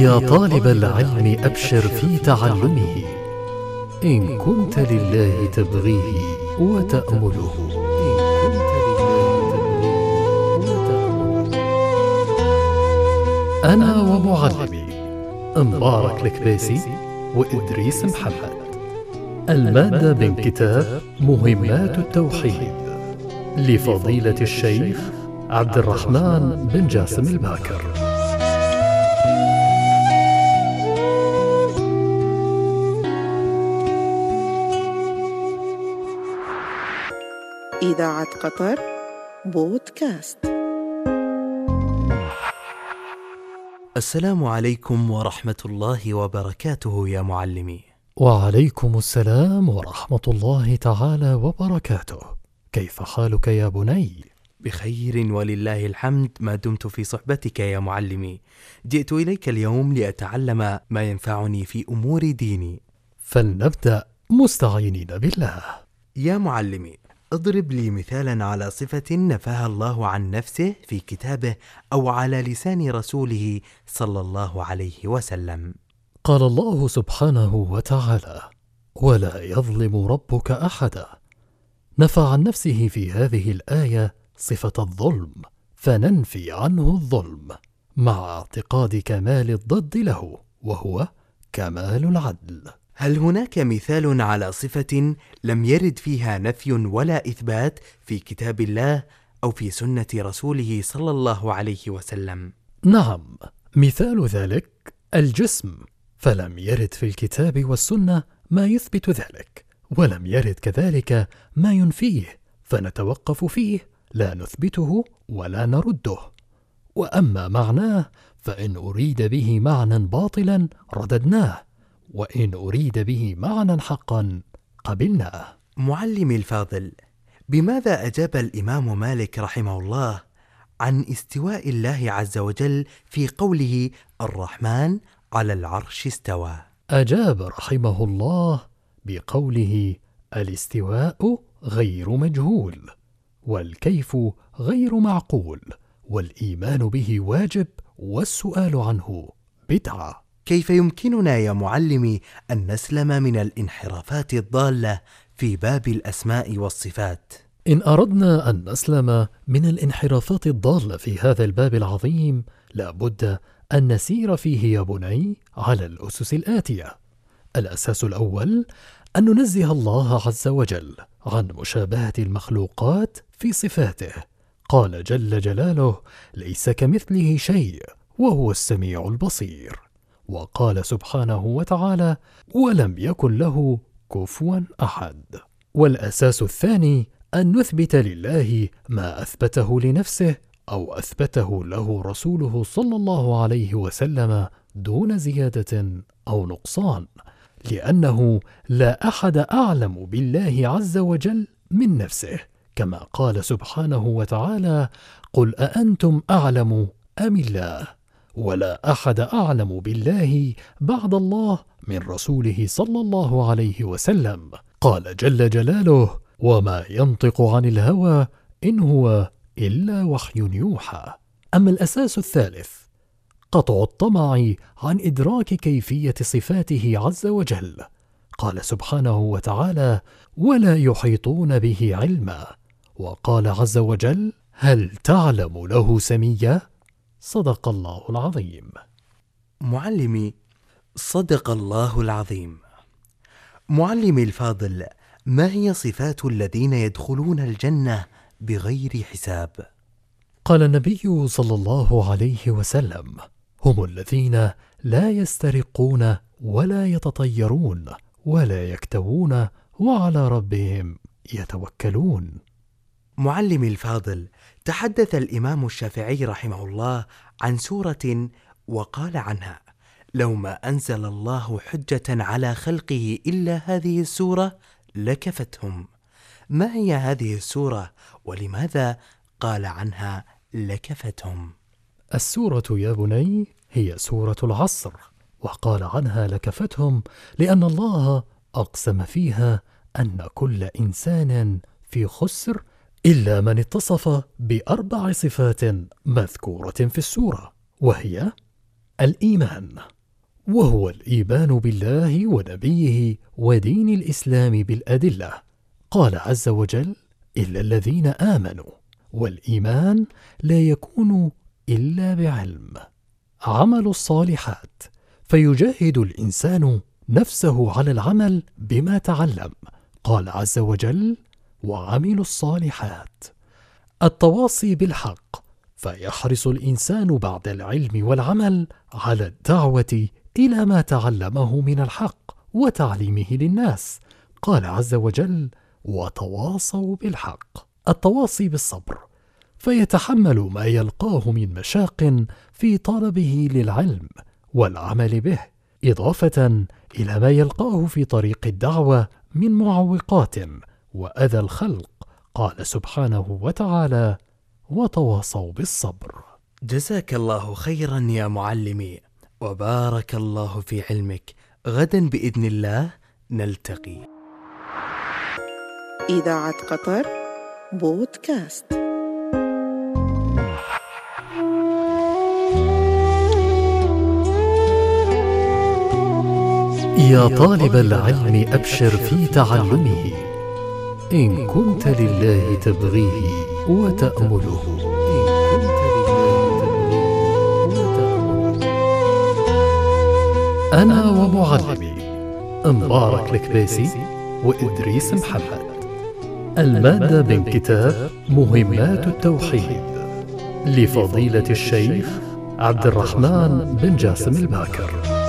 يا طالب العلم أبشر في تعلمه. إن كنت لله تبغيه وتأمله. أنا ومعلمي. مبارك الكباسي وإدريس محمد. المادة من كتاب مهمات التوحيد. لفضيلة الشيخ عبد الرحمن بن جاسم الباكر. إذاعة قطر بودكاست السلام عليكم ورحمة الله وبركاته يا معلمي. وعليكم السلام ورحمة الله تعالى وبركاته كيف حالك يا بني؟ بخير ولله الحمد ما دمت في صحبتك يا معلمي. جئت إليك اليوم لأتعلم ما ينفعني في أمور ديني. فلنبدأ مستعينين بالله يا معلمي، أضرب لي مثالا على صفة نفاها الله عن نفسه في كتابه أو على لسان رسوله صلى الله عليه وسلم. قال الله سبحانه وتعالى ولا يظلم ربك أحدا نفى عن نفسه في هذه الآية صفة الظلم فننفي عنه الظلم مع اعتقاد كمال الضد له وهو كمال العدل هل هناك مثال على صفة لم يرد فيها نفي ولا إثبات في كتاب الله أو في سنة رسوله صلى الله عليه وسلم؟ نعم مثال ذلك الجسم. فلم يرد في الكتاب والسنة ما يثبت ذلك ولم يرد كذلك ما ينفيه فنتوقف فيه لا نثبته ولا نرده. وأما معناه فإن أريد به معنى باطلا رددناه. وإن أريد به معنى حقا قبلناه معلمي الفاضل، بماذا أجاب الإمام مالك رحمه الله عن استواء الله عز وجل في قوله الرحمن على العرش استوى؟ أجاب رحمه الله بقوله الاستواء غير مجهول والكيف غير معقول والإيمان به واجب والسؤال عنه بدعة كيف يمكننا يا معلمي أن نسلم من الانحرافات الضالة في باب الأسماء والصفات؟ إن أردنا أن نسلم من الانحرافات الضالة في هذا الباب العظيم لا بد أن نسير فيه يا بني على الأسس الآتية. الأساس الأول أن ننزه الله عز وجل عن مشابهة المخلوقات في صفاته. قال جل جلاله ليس كمثله شيء وهو السميع البصير. وقال سبحانه وتعالى ولم يكن له كفوا أحد. والأساس الثاني أن نثبت لله ما أثبته لنفسه أو أثبته له رسوله صلى الله عليه وسلم دون زيادة أو نقصان لأنه لا أحد أعلم بالله عز وجل من نفسه. كما قال سبحانه وتعالى قل أأنتم أعلم أم الله؟ ولا أحد أعلم بالله بعد الله من رسوله صلى الله عليه وسلم. قال جل جلاله وما ينطق عن الهوى إن هو إلا وحي يوحى. أما الأساس الثالث قطع الطمع عن إدراك كيفية صفاته عز وجل. قال سبحانه وتعالى ولا يحيطون به علما. وقال عز وجل هل تعلم له سميا؟ صدق الله العظيم. معلمي صدق الله العظيم. معلمي الفاضل ما هي صفات الذين يدخلون الجنة بغير حساب؟ قال النبي صلى الله عليه وسلم هم الذين لا يسترقون ولا يتطيرون ولا يكتوون وعلى ربهم يتوكلون. معلمي الفاضل تحدث الإمام الشافعي رحمه الله عن سورة وقال عنها لو ما أنزل الله حجة على خلقه إلا هذه السورة لكفتهم. ما هي هذه السورة ولماذا قال عنها لكفتهم؟ السورة يا بني هي سورة العصر وقال عنها لكفتهم لأن الله أقسم فيها أن كل إنسان في خسر إلا من اتصف بأربع صفات مذكورة في السورة وهي الإيمان وهو الإيمان بالله ونبيه ودين الإسلام بالأدلة. قال عز وجل إلا الذين آمنوا والإيمان لا يكون إلا بعلم عمل الصالحات فيجاهد الإنسان نفسه على العمل بما تعلم قال عز وجل وعملوا الصالحات. التواصي بالحق فيحرص الإنسان بعد العلم والعمل على الدعوة إلى ما تعلمه من الحق وتعليمه للناس. قال عز وجل وتواصوا بالحق. التواصي بالصبر فيتحمل ما يلقاه من مشاق في طلبه للعلم والعمل به إضافة إلى ما يلقاه في طريق الدعوة من معوقات وأذى الخلق قال سبحانه وتعالى وتواصوا بالصبر. جزاك الله خيرا يا معلمي وبارك الله في علمك. غدا بإذن الله نلتقي. إذاعة قطر بودكاست. يا طالب العلم أبشر في تعلمه. إن كنت لله تبغيه وتأمله. أنا ومعلمي. مبارك الكباسي وإدريس محمد. المادة من كتاب مهمات التوحيد. لفضيلة الشيخ عبد الرحمن بن جاسم الباكر.